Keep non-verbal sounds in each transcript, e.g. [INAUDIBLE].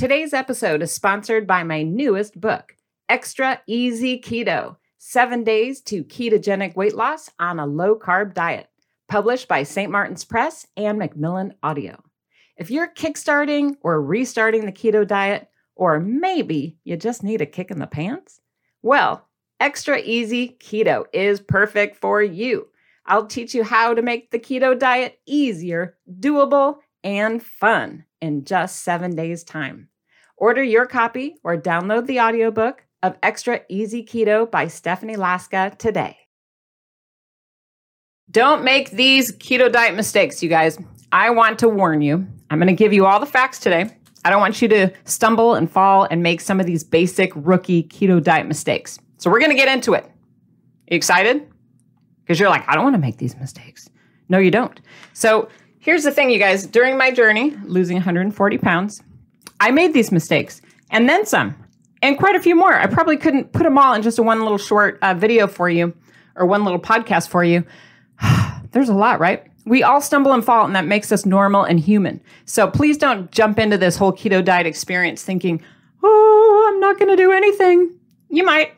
Today's episode is sponsored by my newest book, Extra Easy Keto Seven Days to Ketogenic Weight Loss on a Low Carb Diet, published by St. Martin's Press and Macmillan Audio. If you're kickstarting or restarting the keto diet, or maybe you just need a kick in the pants, well, Extra Easy Keto is perfect for you. I'll teach you how to make the keto diet easier, doable, and fun in just seven days' time. Order your copy or download the audiobook of Extra Easy Keto by Stephanie Laska today. Don't make these keto diet mistakes, you guys. I want to warn you. I'm going to give you all the facts today. I don't want you to stumble and fall and make some of these basic rookie keto diet mistakes. So we're going to get into it. You excited? Because you're like, I don't want to make these mistakes. No, you don't. So here's the thing, you guys. During my journey, losing 140 pounds, I made these mistakes and then some, and quite a few more. I probably couldn't put them all in just a one little short uh, video for you or one little podcast for you. [SIGHS] There's a lot, right? We all stumble and fall, and that makes us normal and human. So please don't jump into this whole keto diet experience thinking, oh, I'm not going to do anything. You might.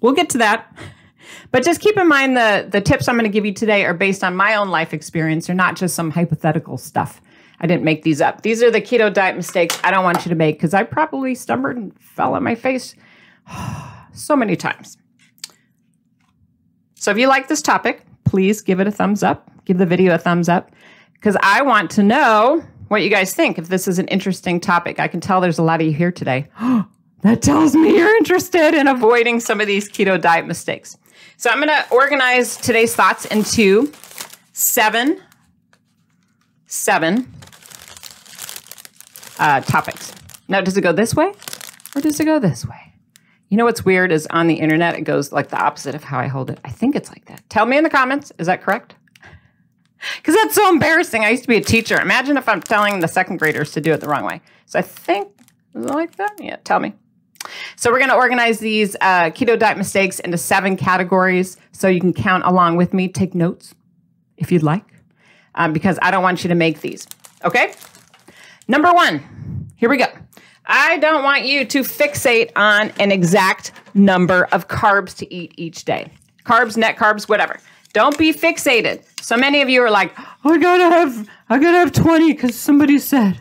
We'll get to that. But just keep in mind the, the tips I'm going to give you today are based on my own life experience. They're not just some hypothetical stuff. I didn't make these up. These are the keto diet mistakes I don't want you to make because I probably stumbled and fell on my face [SIGHS] so many times. So if you like this topic, please give it a thumbs up. Give the video a thumbs up because I want to know what you guys think. If this is an interesting topic, I can tell there's a lot of you here today. [GASPS] that tells me you're interested in avoiding some of these keto diet mistakes. So I'm going to organize today's thoughts into seven, seven uh, topics. Now, does it go this way or does it go this way? You know what's weird is on the internet, it goes like the opposite of how I hold it. I think it's like that. Tell me in the comments, is that correct? [LAUGHS] Because that's so embarrassing. I used to be a teacher. Imagine if I'm telling the second graders to do it the wrong way. So I think like that. Yeah, tell me. So we're going to organize these uh, keto diet mistakes into seven categories so you can count along with me. Take notes if you'd like, um, because I don't want you to make these. Okay? Number one, here we go. I don't want you to fixate on an exact number of carbs to eat each day. Carbs, net carbs, whatever. Don't be fixated. So many of you are like, oh, I gotta have, I gotta have 20 because somebody said,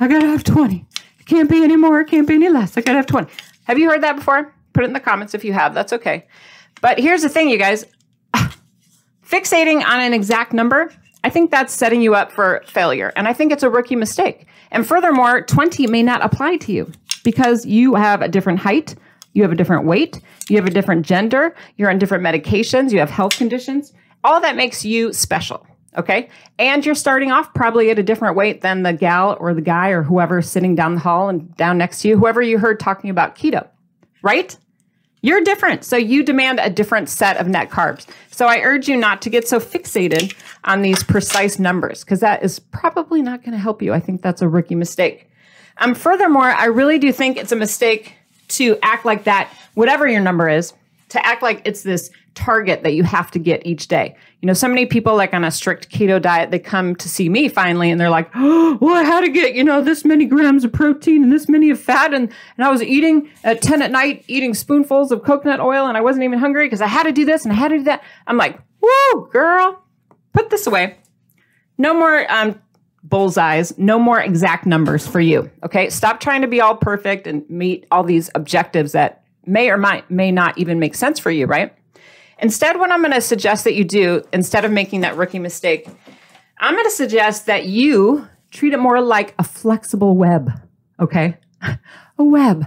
I gotta have 20. It can't be any more, it can't be any less. I gotta have 20. Have you heard that before? Put it in the comments if you have. That's okay. But here's the thing, you guys. [SIGHS] Fixating on an exact number I think that's setting you up for failure. And I think it's a rookie mistake. And furthermore, 20 may not apply to you because you have a different height, you have a different weight, you have a different gender, you're on different medications, you have health conditions. All that makes you special. Okay. And you're starting off probably at a different weight than the gal or the guy or whoever sitting down the hall and down next to you, whoever you heard talking about keto, right? You're different. So you demand a different set of net carbs. So I urge you not to get so fixated on these precise numbers because that is probably not going to help you. I think that's a rookie mistake. Um, furthermore, I really do think it's a mistake to act like that, whatever your number is, to act like it's this target that you have to get each day. You know, so many people like on a strict keto diet, they come to see me finally and they're like, oh, [GASPS] well, I had to get, you know, this many grams of protein and this many of fat. And, and I was eating at 10 at night, eating spoonfuls of coconut oil and I wasn't even hungry because I had to do this and I had to do that. I'm like, whoa, girl, put this away. No more um, bullseyes, no more exact numbers for you. Okay. Stop trying to be all perfect and meet all these objectives that may or might may not even make sense for you, right? Instead, what I'm going to suggest that you do, instead of making that rookie mistake, I'm going to suggest that you treat it more like a flexible web, okay? [LAUGHS] a web.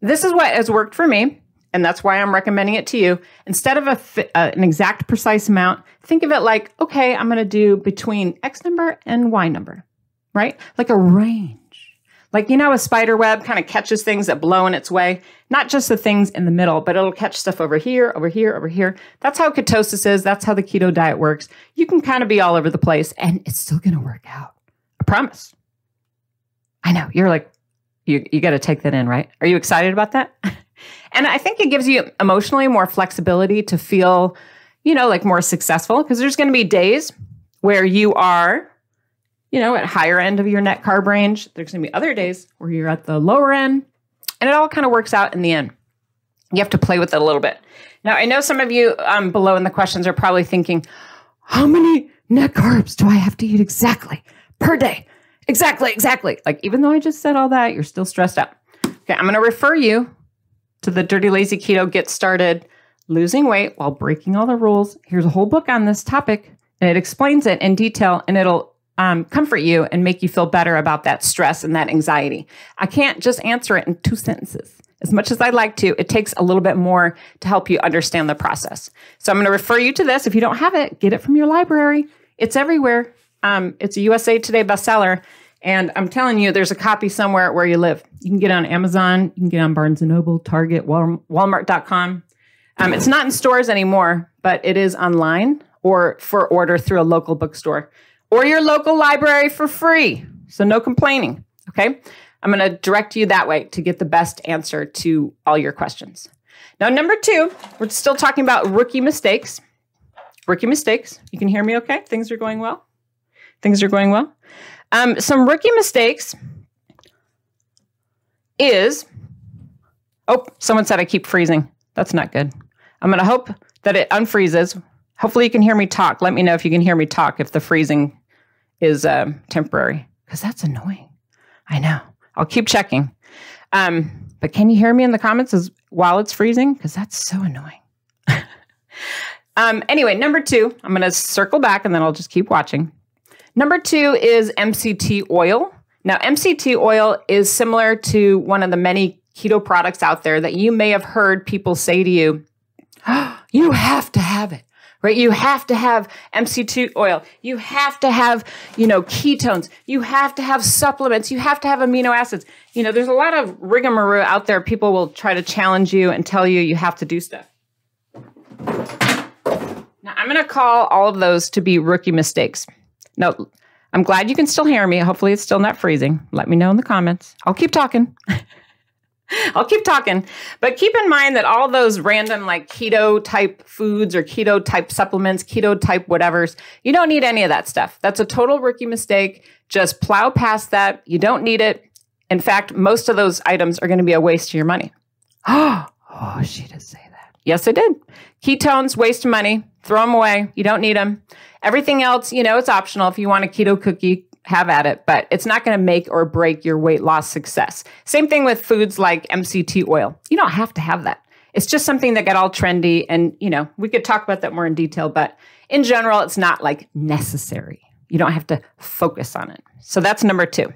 This is what has worked for me, and that's why I'm recommending it to you. Instead of a, uh, an exact precise amount, think of it like, okay, I'm going to do between X number and Y number, right? Like a range Like, you know, a spider web kind of catches things that blow in its way, not just the things in the middle, but it'll catch stuff over here, over here, over here. That's how ketosis is. That's how the keto diet works. You can kind of be all over the place and it's still going to work out. I promise. I know. You're like, you, you got to take that in, right? Are you excited about that? [LAUGHS] and I think it gives you emotionally more flexibility to feel, you know, like more successful because there's going to be days where you are you know, at higher end of your net carb range. There's going to be other days where you're at the lower end, and it all kind of works out in the end. You have to play with it a little bit. Now, I know some of you um, below in the questions are probably thinking, how many net carbs do I have to eat exactly per day? Exactly, exactly. Like, even though I just said all that, you're still stressed out. Okay, I'm going to refer you to the Dirty Lazy Keto Get Started Losing Weight While Breaking All the Rules. Here's a whole book on this topic, and it explains it in detail, and it'll um, comfort you and make you feel better about that stress and that anxiety. I can't just answer it in two sentences. As much as I'd like to, it takes a little bit more to help you understand the process. So I'm going to refer you to this. If you don't have it, get it from your library. It's everywhere. Um, it's a USA Today bestseller. And I'm telling you, there's a copy somewhere where you live. You can get it on Amazon, you can get on Barnes & Noble, Target, Walmart.com. Um, it's not in stores anymore, but it is online or for order through a local bookstore or your local library for free. So no complaining. Okay. I'm going to direct you that way to get the best answer to all your questions. Now, number two, we're still talking about rookie mistakes. Rookie mistakes. You can hear me okay? Things are going well? Things are going well? Um, some rookie mistakes is, oh, someone said I keep freezing. That's not good. I'm going to hope that it unfreezes. Hopefully, you can hear me talk. Let me know if you can hear me talk if the freezing is uh, temporary because that's annoying. I know. I'll keep checking. Um, but can you hear me in the comments as, while it's freezing? Because that's so annoying. [LAUGHS] um, anyway, number two, I'm going to circle back and then I'll just keep watching. Number two is MCT oil. Now, MCT oil is similar to one of the many keto products out there that you may have heard people say to you, oh, [GASPS] You have to have it right? You have to have MCT oil. You have to have, you know, ketones. You have to have supplements. You have to have amino acids. You know, there's a lot of rigmarole out there. People will try to challenge you and tell you you have to do stuff. Now, I'm going to call all of those to be rookie mistakes. No, I'm glad you can still hear me. Hopefully, it's still not freezing. Let me know in the comments. I'll keep talking. [LAUGHS] [LAUGHS] I'll keep talking, but keep in mind that all those random like keto type foods or keto type supplements, keto type whatevers, you don't need any of that stuff. That's a total rookie mistake. Just plow past that. You don't need it. In fact, most of those items are going to be a waste of your money. [GASPS] oh, she did say that. Yes, I did. Ketones, waste of money. Throw them away. You don't need them. Everything else, you know, it's optional. If you want a keto cookie, have at it, but it's not going to make or break your weight loss success. Same thing with foods like MCT oil. You don't have to have that. It's just something that got all trendy. And, you know, we could talk about that more in detail, but in general, it's not like necessary. You don't have to focus on it. So that's number two.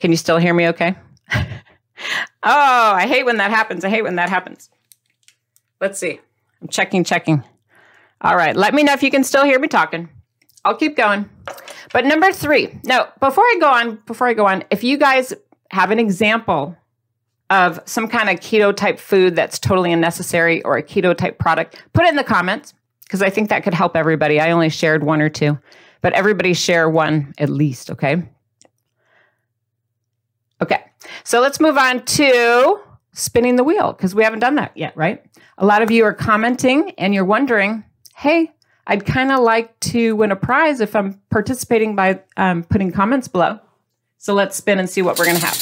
Can you still hear me okay? [LAUGHS] oh, I hate when that happens. I hate when that happens. Let's see. I'm checking, checking. All right. Let me know if you can still hear me talking. I'll keep going. But number three, now before I go on, before I go on, if you guys have an example of some kind of keto type food that's totally unnecessary or a keto type product, put it in the comments because I think that could help everybody. I only shared one or two, but everybody share one at least, okay? Okay, so let's move on to spinning the wheel because we haven't done that yet, right? A lot of you are commenting and you're wondering, hey, I'd kind of like to win a prize if I'm participating by um, putting comments below. So let's spin and see what we're going to have.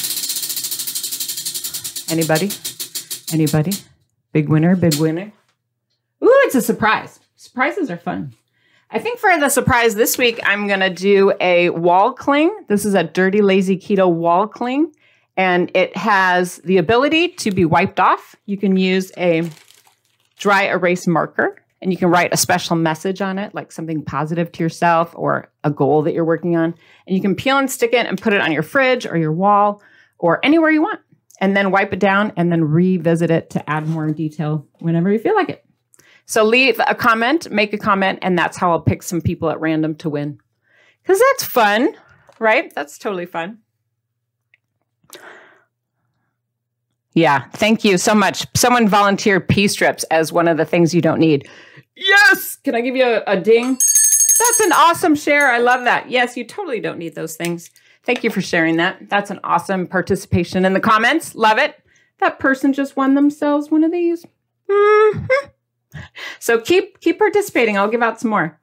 Anybody? Anybody? Big winner, big winner. Ooh, it's a surprise. Surprises are fun. I think for the surprise this week, I'm going to do a wall cling. This is a Dirty Lazy Keto wall cling, and it has the ability to be wiped off. You can use a dry erase marker and you can write a special message on it, like something positive to yourself or a goal that you're working on. And you can peel and stick it and put it on your fridge or your wall or anywhere you want. And then wipe it down and then revisit it to add more detail whenever you feel like it. So leave a comment, make a comment, and that's how I'll pick some people at random to win. Because that's fun, right? That's totally fun. Yeah, thank you so much. Someone volunteered P strips as one of the things you don't need. Yes! Can I give you a, a ding? That's an awesome share. I love that. Yes, you totally don't need those things. Thank you for sharing that. That's an awesome participation in the comments. Love it. That person just won themselves one of these. Mm-hmm. So keep keep participating. I'll give out some more.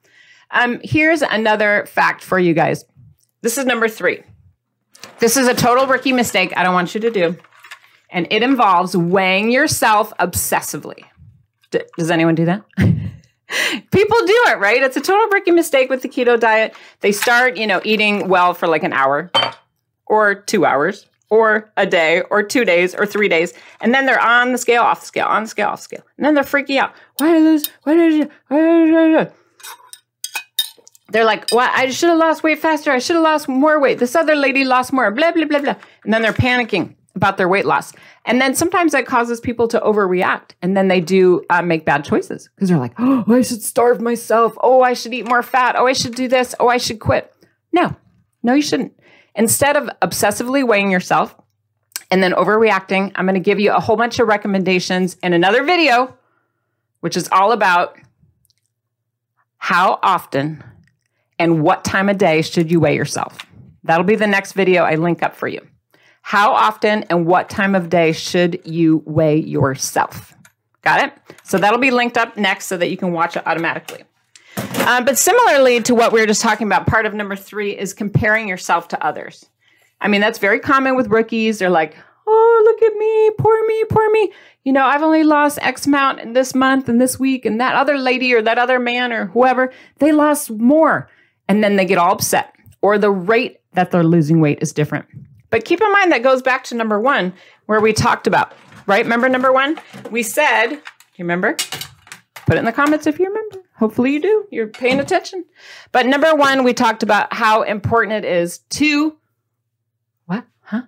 Um, here's another fact for you guys. This is number three. This is a total rookie mistake I don't want you to do. And it involves weighing yourself obsessively. D- does anyone do that? [LAUGHS] People do it, right? It's a total rookie mistake with the keto diet. They start, you know, eating well for like an hour or two hours or a day or two days or three days. And then they're on the scale, off the scale, on the scale, off the scale. And then they're freaking out. Why did I lose? Why did I, why did I, they're like, well, I should have lost weight faster. I should have lost more weight. This other lady lost more, blah, blah, blah, blah. And then they're panicking about their weight loss. And then sometimes that causes people to overreact. And then they do uh, make bad choices because they're like, oh, I should starve myself. Oh, I should eat more fat. Oh, I should do this. Oh, I should quit. No, no, you shouldn't. Instead of obsessively weighing yourself and then overreacting, I'm going to give you a whole bunch of recommendations in another video, which is all about how often and what time of day should you weigh yourself. That'll be the next video I link up for you. How often and what time of day should you weigh yourself? Got it? So that'll be linked up next so that you can watch it automatically. Um, but similarly to what we were just talking about, part of number three is comparing yourself to others. I mean, that's very common with rookies. They're like, oh, look at me, poor me, poor me. You know, I've only lost X amount in this month and this week, and that other lady or that other man or whoever, they lost more. And then they get all upset, or the rate that they're losing weight is different. But keep in mind that goes back to number one, where we talked about, right? Remember number one? We said, do you remember? Put it in the comments if you remember. Hopefully you do. You're paying attention. But number one, we talked about how important it is to what? Huh?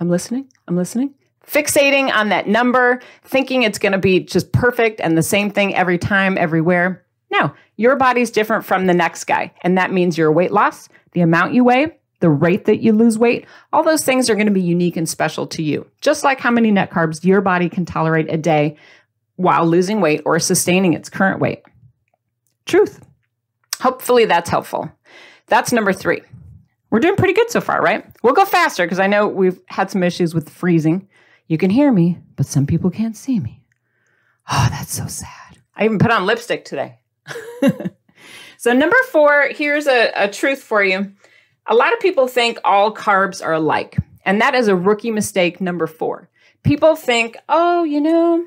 I'm listening. I'm listening. Fixating on that number, thinking it's going to be just perfect and the same thing every time, everywhere. No, your body's different from the next guy. And that means your weight loss, the amount you weigh, the rate that you lose weight, all those things are going to be unique and special to you. Just like how many net carbs your body can tolerate a day while losing weight or sustaining its current weight. Truth. Hopefully that's helpful. That's number three. We're doing pretty good so far, right? We'll go faster because I know we've had some issues with freezing. You can hear me, but some people can't see me. Oh, that's so sad. I even put on lipstick today. [LAUGHS] so, number four, here's a, a truth for you. A lot of people think all carbs are alike, and that is a rookie mistake number four. People think, oh, you know,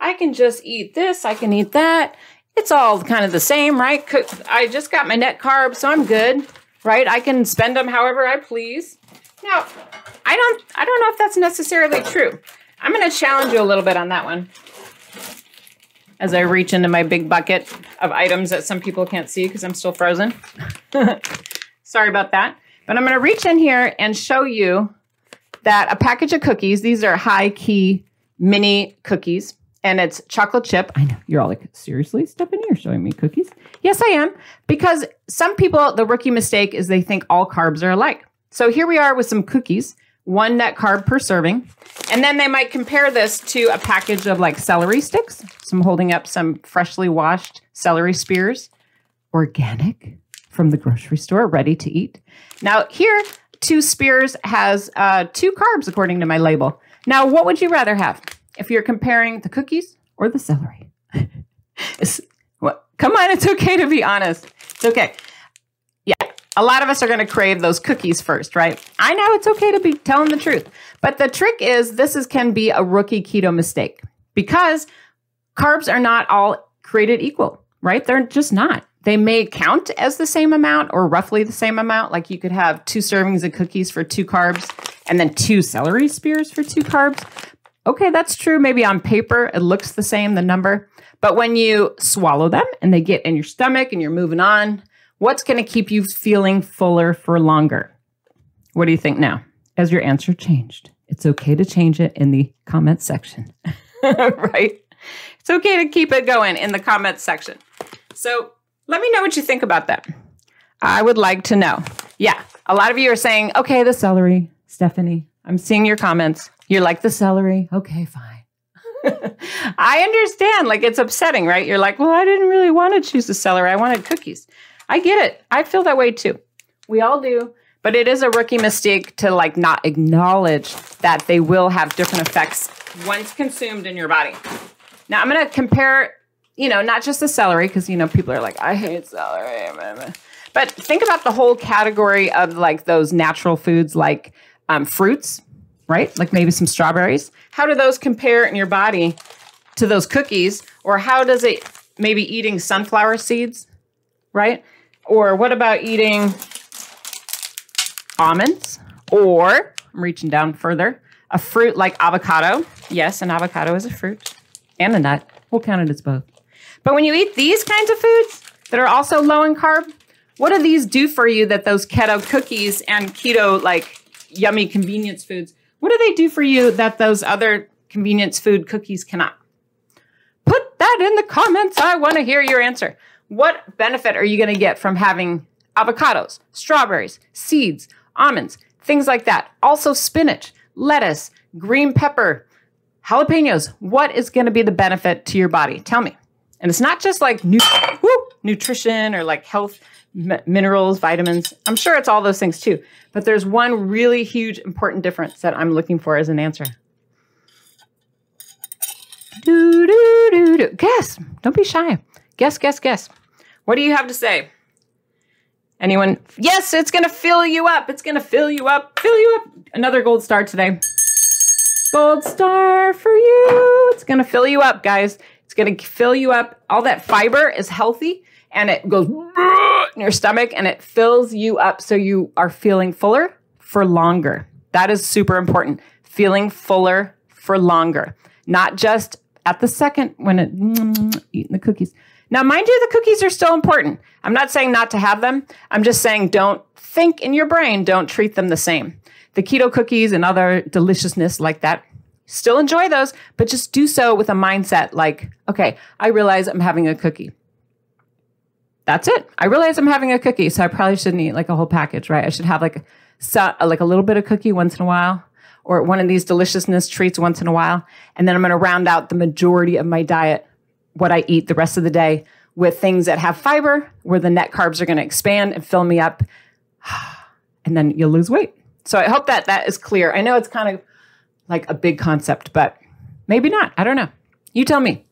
I can just eat this, I can eat that. It's all kind of the same, right? I just got my net carbs, so I'm good, right? I can spend them however I please. Now, I don't I don't know if that's necessarily true. I'm going to challenge you a little bit on that one as I reach into my big bucket of items that some people can't see because I'm still frozen. [LAUGHS] Sorry about that. But I'm going to reach in here and show you that a package of cookies, these are HighKey mini cookies, and it's chocolate chip. I know you're all like, seriously, Stephanie, you're showing me cookies? Yes, I am. Because some people, the rookie mistake is they think all carbs are alike. So here we are with some cookies one net carb per serving. And then they might compare this to a package of like celery sticks. So I'm holding up some freshly washed celery spears, organic from the grocery store, ready to eat. Now, here, two spears has uh, two carbs according to my label. Now, what would you rather have if you're comparing the cookies or the celery? [LAUGHS] Come on, it's okay to be honest. It's okay Yeah, a lot of us are going to crave those cookies first, right? I know it's okay to be telling the truth. But the trick is this is can be a rookie keto mistake because carbs are not all created equal, right? They're just not. They may count as the same amount or roughly the same amount. Like you could have two servings of cookies for two carbs and then two celery spears for two carbs. Okay, that's true. Maybe on paper it looks the same, the number. But when you swallow them and they get in your stomach and you're moving on, What's going to keep you feeling fuller for longer? What do you think now? Has your answer changed, it's okay to change it in the comment section, [LAUGHS] right? It's okay to keep it going in the comments section. So let me know what you think about that. I would like to know. Yeah, a lot of you are saying, okay, the celery, Stephanie. I'm seeing your comments. You're like the celery. Okay, fine. [LAUGHS] I understand. Like it's upsetting, right? You're like, well, I didn't really want to choose the celery. I wanted cookies. I get it. I feel that way too. We all do. But it is a rookie mistake to like not acknowledge that they will have different effects once consumed in your body. Now I'm going to compare, you know, not just the celery because you know people are like, I hate celery, but think about the whole category of like those natural foods like um, fruits, right? Like maybe some strawberries. How do those compare in your body to those cookies? Or how does it maybe eating sunflower seeds, right? Or what about eating almonds? Or I'm reaching down further, a fruit like avocado. Yes, an avocado is a fruit and a nut. We'll count it as both. But when you eat these kinds of foods that are also low in carb, what do these do for you that those keto cookies and keto like yummy convenience foods, what do they do for you that those other convenience food cookies cannot? Put that in the comments. I want to hear your answer. What benefit are you going to get from having avocados, strawberries, seeds, almonds, things like that? Also, spinach, lettuce, green pepper, jalapenos. What is going to be the benefit to your body? Tell me. And it's not just like nu- woo, nutrition or like health m- minerals, vitamins. I'm sure it's all those things too. But there's one really huge important difference that I'm looking for as an answer. Do, do, do, do. Guess. Don't be shy. Guess, guess, guess. What do you have to say? Anyone? Yes, it's going to fill you up. It's going to fill you up. Fill you up. Another gold star today. Gold star for you. It's going to fill you up, guys. Going to fill you up. All that fiber is healthy and it goes in your stomach and it fills you up so you are feeling fuller for longer. That is super important. Feeling fuller for longer, not just at the second when it eating the cookies. Now, mind you, the cookies are still important. I'm not saying not to have them. I'm just saying don't think in your brain, don't treat them the same. The keto cookies and other deliciousness like that, still enjoy those, but just do so with a mindset like, okay, I realize I'm having a cookie that's it. I realize I'm having a cookie, so I probably shouldn't eat like a whole package, right? I should have like so, like a little bit of cookie once in a while or one of these deliciousness treats once in a while. And then I'm going to round out the majority of my diet, what I eat the rest of the day with things that have fiber where the net carbs are going to expand and fill me up. [SIGHS] And then you'll lose weight. So I hope that that is clear. I know it's kind of like a big concept, but maybe not. I don't know. You tell me.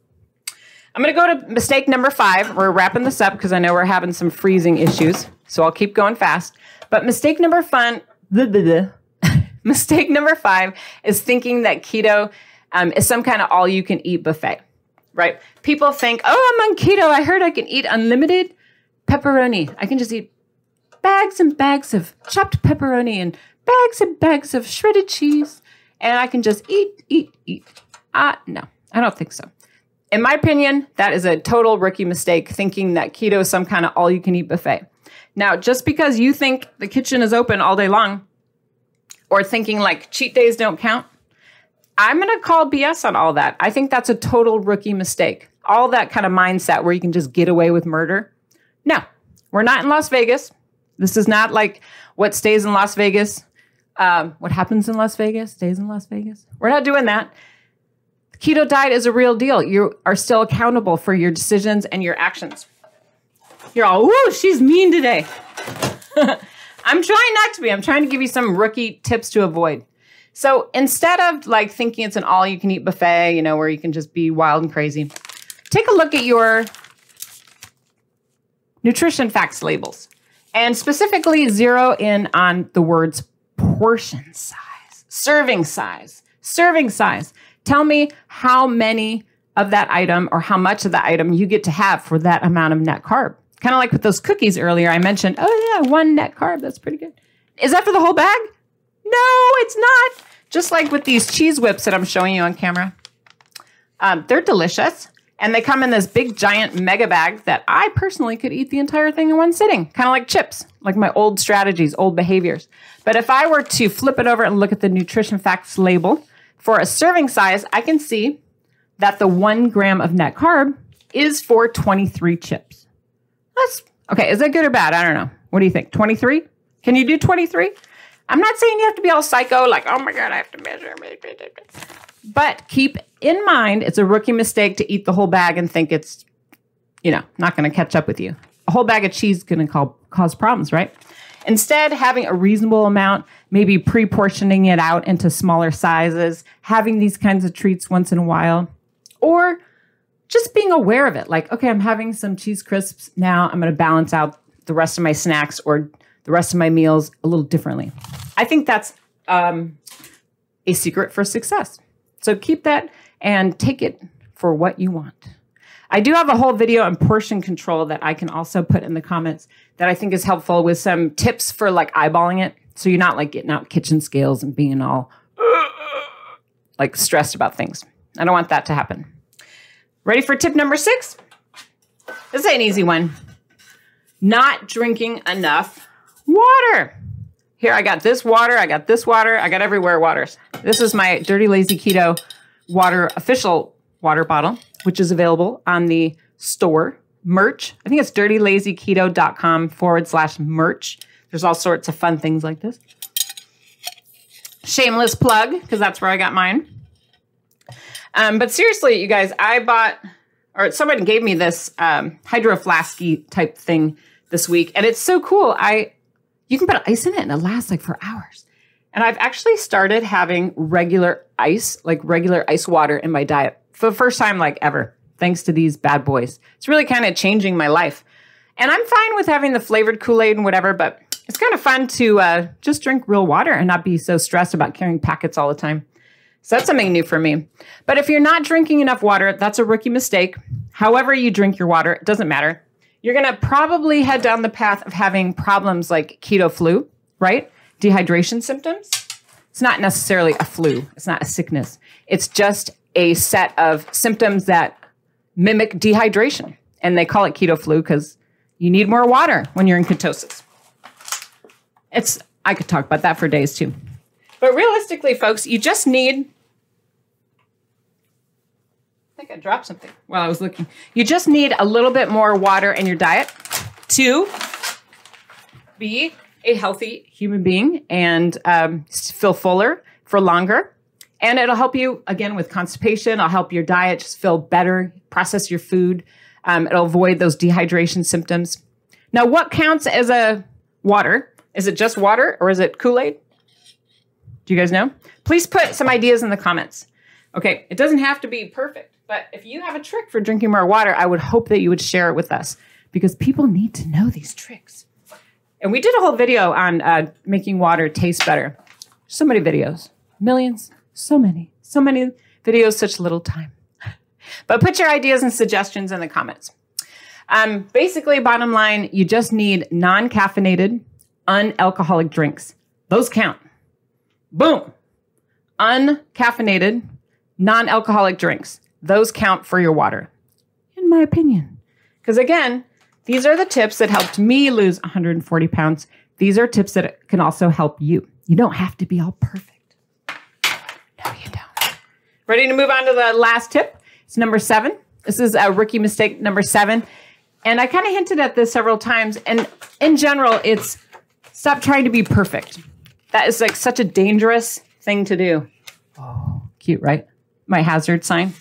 I'm going to go to mistake number five. We're wrapping this up because I know we're having some freezing issues. So I'll keep going fast. But mistake number fun, [LAUGHS] mistake number five is thinking that keto um, is some kind of all you can eat buffet, right? People think, oh, I'm on keto. I heard I can eat unlimited pepperoni. I can just eat bags and bags of chopped pepperoni and bags and bags of shredded cheese. And I can just eat, eat, eat. Uh, no, I don't think so in my opinion, that is a total rookie mistake thinking that keto is some kind of all you can eat buffet. Now, just because you think the kitchen is open all day long or thinking like cheat days don't count, I'm going to call BS on all that. I think that's a total rookie mistake. All that kind of mindset where you can just get away with murder. No, we're not in Las Vegas. This is not like what stays in Las Vegas. Um, what happens in Las Vegas stays in Las Vegas. We're not doing that keto diet is a real deal. You are still accountable for your decisions and your actions. You're all, whoo, she's mean today. [LAUGHS] I'm trying not to be. I'm trying to give you some rookie tips to avoid. So instead of like thinking it's an all you can eat buffet, you know, where you can just be wild and crazy, take a look at your nutrition facts labels and specifically zero in on the words portion size, serving size, serving size. Tell me how many of that item or how much of that item you get to have for that amount of net carb. Kind of like with those cookies earlier, I mentioned, oh, yeah, one net carb. That's pretty good. Is that for the whole bag? No, it's not. Just like with these cheese whips that I'm showing you on camera. Um, they're delicious. And they come in this big, giant mega bag that I personally could eat the entire thing in one sitting, kind of like chips, like my old strategies, old behaviors. But if I were to flip it over and look at the nutrition facts label, for a serving size, I can see that the one gram of net carb is for 23 chips. That's okay. Is that good or bad? I don't know. What do you think? 23? Can you do 23? I'm not saying you have to be all psycho, like, oh my God, I have to measure. But keep in mind, it's a rookie mistake to eat the whole bag and think it's, you know, not going to catch up with you. A whole bag of cheese is going to cause problems, right? Instead, having a reasonable amount, maybe pre portioning it out into smaller sizes, having these kinds of treats once in a while, or just being aware of it. Like, okay, I'm having some cheese crisps now. I'm going to balance out the rest of my snacks or the rest of my meals a little differently. I think that's um, a secret for success. So keep that and take it for what you want. I do have a whole video on portion control that I can also put in the comments that I think is helpful with some tips for like eyeballing it. So you're not like getting out kitchen scales and being all [CLEARS THROAT] like stressed about things. I don't want that to happen. Ready for tip number six? This is an easy one. Not drinking enough water. Here, I got this water. I got this water. I got everywhere waters. This is my Dirty Lazy Keto water official water bottle, which is available on the store merch. I think it's dirtylazyketo.com forward slash merch. There's all sorts of fun things like this. Shameless plug, because that's where I got mine. Um, but seriously, you guys, I bought, or someone gave me this um, hydro flasky type thing this week, and it's so cool. I you can put ice in it and it lasts like for hours. And I've actually started having regular ice, like regular ice water in my diet for the first time like ever, thanks to these bad boys. It's really kind of changing my life. And I'm fine with having the flavored Kool Aid and whatever, but it's kind of fun to uh, just drink real water and not be so stressed about carrying packets all the time. So that's something new for me. But if you're not drinking enough water, that's a rookie mistake. However, you drink your water, it doesn't matter you're going to probably head down the path of having problems like keto flu, right? Dehydration symptoms. It's not necessarily a flu, it's not a sickness. It's just a set of symptoms that mimic dehydration. And they call it keto flu because you need more water when you're in ketosis. It's I could talk about that for days too. But realistically, folks, you just need I think I dropped something while I was looking. You just need a little bit more water in your diet to be a healthy human being and um, feel fuller for longer. And it'll help you again with constipation. It'll help your diet just feel better, process your food. Um, it'll avoid those dehydration symptoms. Now, what counts as a water? Is it just water or is it Kool Aid? Do you guys know? Please put some ideas in the comments. Okay, it doesn't have to be perfect. But if you have a trick for drinking more water, I would hope that you would share it with us because people need to know these tricks. And we did a whole video on uh, making water taste better. So many videos, millions, so many, so many videos, such little time. [LAUGHS] But put your ideas and suggestions in the comments. Um, basically, bottom line, you just need non caffeinated, unalcoholic drinks. Those count. Boom. Uncaffeinated, non alcoholic drinks. Those count for your water, in my opinion. Because again, these are the tips that helped me lose 140 pounds. These are tips that can also help you. You don't have to be all perfect. No, you don't. Ready to move on to the last tip? It's number seven. This is a rookie mistake number seven. And I kind of hinted at this several times. And in general, it's stop trying to be perfect. That is like such a dangerous thing to do. Oh, cute, right? My hazard sign.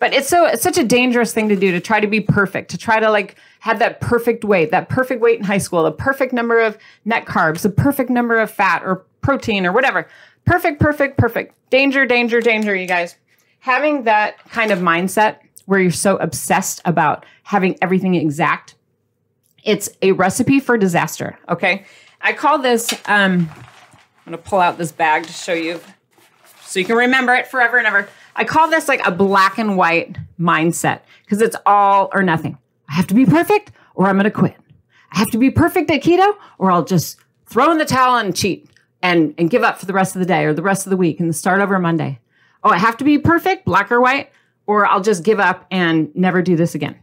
But it's so it's such a dangerous thing to do to try to be perfect, to try to like have that perfect weight, that perfect weight in high school, the perfect number of net carbs, the perfect number of fat or protein or whatever. Perfect, perfect, perfect. Danger, danger, danger, you guys. Having that kind of mindset where you're so obsessed about having everything exact, it's a recipe for disaster. Okay. I call this, um, I'm to pull out this bag to show you so you can remember it forever and ever. I call this like a black and white mindset because it's all or nothing. I have to be perfect or I'm going to quit. I have to be perfect at keto or I'll just throw in the towel and cheat and, and give up for the rest of the day or the rest of the week and start over Monday. Oh, I have to be perfect, black or white, or I'll just give up and never do this again.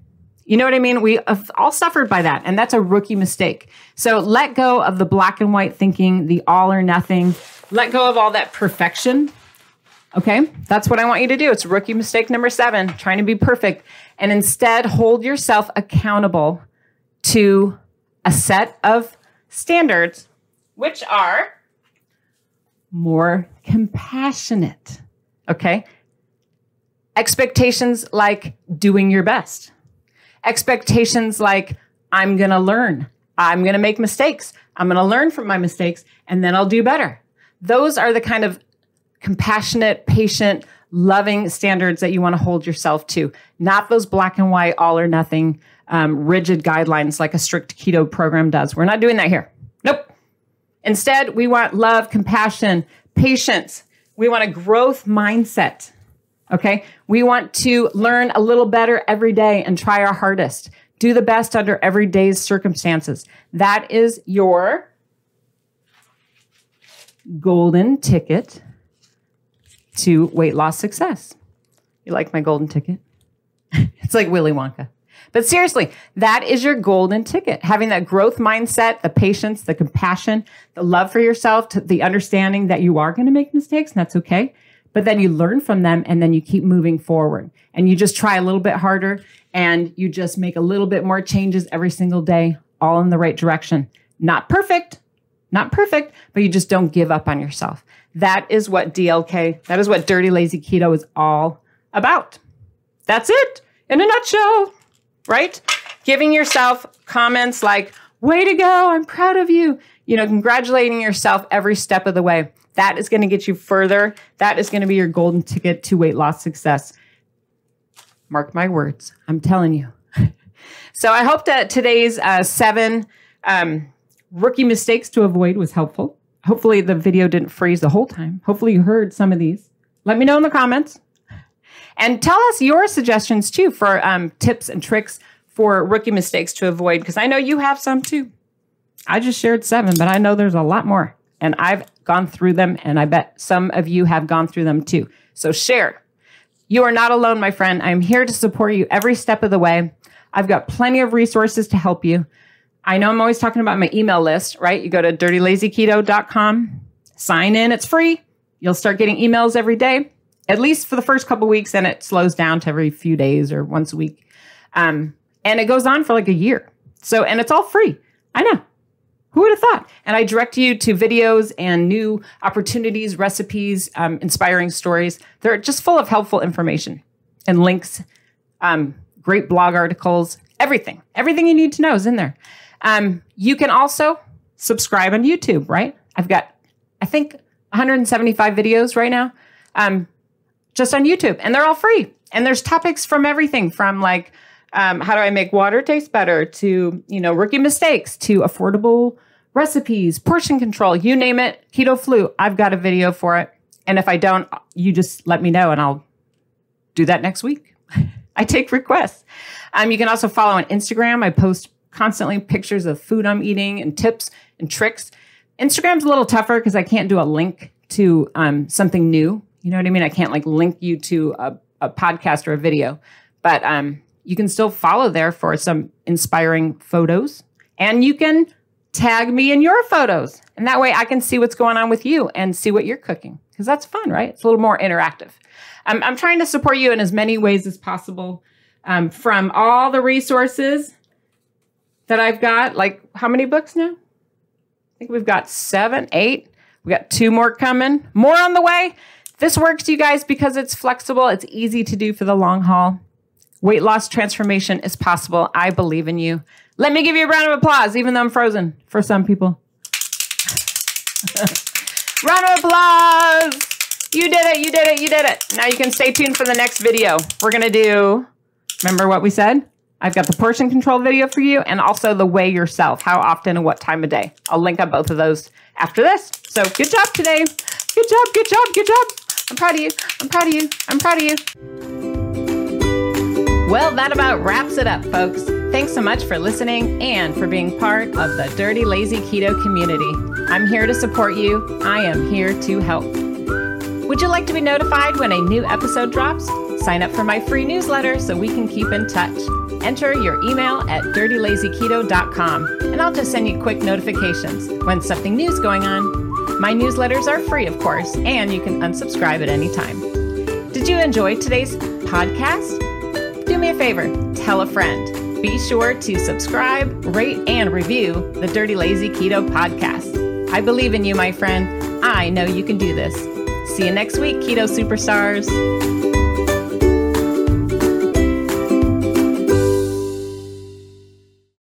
You know what I mean? We all suffered by that, and that's a rookie mistake. So let go of the black and white thinking, the all or nothing. Let go of all that perfection Okay, that's what I want you to do. It's rookie mistake number seven, trying to be perfect. And instead, hold yourself accountable to a set of standards, which are more compassionate. Okay. Expectations like doing your best. Expectations like I'm to learn. I'm to make mistakes. I'm to learn from my mistakes and then I'll do better. Those are the kind of compassionate, patient, loving standards that you want to hold yourself to, not those black and white, all or nothing, um, rigid guidelines like a strict keto program does. We're not doing that here. Nope. Instead, we want love, compassion, patience. We want a growth mindset. Okay. We want to learn a little better every day and try our hardest. Do the best under every day's circumstances. That is your golden ticket to weight loss success. You like my golden ticket? [LAUGHS] it's like Willy Wonka. But seriously, that is your golden ticket. Having that growth mindset, the patience, the compassion, the love for yourself, the understanding that you are going to make mistakes and that's okay. But then you learn from them and then you keep moving forward and you just try a little bit harder and you just make a little bit more changes every single day, all in the right direction. Not perfect, not perfect, but you just don't give up on yourself. That is what DLK, that is what Dirty Lazy Keto is all about. That's it in a nutshell, right? Giving yourself comments like, way to go, I'm proud of you. You know, congratulating yourself every step of the way. That is going to get you further. That is going to be your golden ticket to weight loss success. Mark my words. I'm telling you. [LAUGHS] so I hope that today's uh, seven um, rookie mistakes to avoid was helpful. Hopefully, the video didn't freeze the whole time. Hopefully, you heard some of these. Let me know in the comments. And tell us your suggestions too for um, tips and tricks for rookie mistakes to avoid, because I know you have some too. I just shared seven, but I know there's a lot more. And I've gone through them, and I bet some of you have gone through them too. So share. You are not alone, my friend. I'm here to support you every step of the way. I've got plenty of resources to help you. I know I'm always talking about my email list, right? You go to dirtylazyketo.com, sign in, it's free. You'll start getting emails every day, at least for the first couple weeks, and it slows down to every few days or once a week. Um, and it goes on for like a year. So, and it's all free. I know. Who would have thought? And I direct you to videos and new opportunities, recipes, um, inspiring stories. They're just full of helpful information and links, um, great blog articles, everything. Everything you need to know is in there. Um, you can also subscribe on YouTube, right? I've got, I think, 175 videos right now um, just on YouTube, and they're all free. And there's topics from everything from like, um, how do I make water taste better to, you know, rookie mistakes to affordable recipes, portion control, you name it, keto flu. I've got a video for it. And if I don't, you just let me know and I'll do that next week. [LAUGHS] I take requests. Um, you can also follow on Instagram. I post constantly pictures of food I'm eating and tips and tricks. Instagram's a little tougher because I can't do a link to um, something new. You know what I mean? I can't like link you to a, a podcast or a video, but um, you can still follow there for some inspiring photos. And you can tag me in your photos. And that way I can see what's going on with you and see what you're cooking because that's fun, right? It's a little more interactive. I'm, I'm trying to support you in as many ways as possible um, from all the resources that I've got. Like, how many books now? I think we've got seven, eight. We got two more coming, more on the way. This works, you guys, because it's flexible. It's easy to do for the long haul. Weight loss transformation is possible. I believe in you. Let me give you a round of applause, even though I'm frozen for some people. [LAUGHS] round of applause. You did it. You did it. You did it. Now you can stay tuned for the next video. We're going to do, remember what we said? I've got the portion control video for you and also the weigh yourself, how often and what time of day. I'll link up both of those after this. So good job today. Good job, good job, good job. I'm proud of you. I'm proud of you. I'm proud of you. Well, that about wraps it up, folks. Thanks so much for listening and for being part of the Dirty Lazy Keto community. I'm here to support you. I am here to help. Would you like to be notified when a new episode drops? Sign up for my free newsletter so we can keep in touch. Enter your email at dirtylazyketo.com and I'll just send you quick notifications when something new is going on. My newsletters are free, of course, and you can unsubscribe at any time. Did you enjoy today's podcast? Do me a favor, tell a friend. Be sure to subscribe, rate, and review the Dirty Lazy Keto podcast. I believe in you, my friend. I know you can do this. See you next week, Keto Superstars.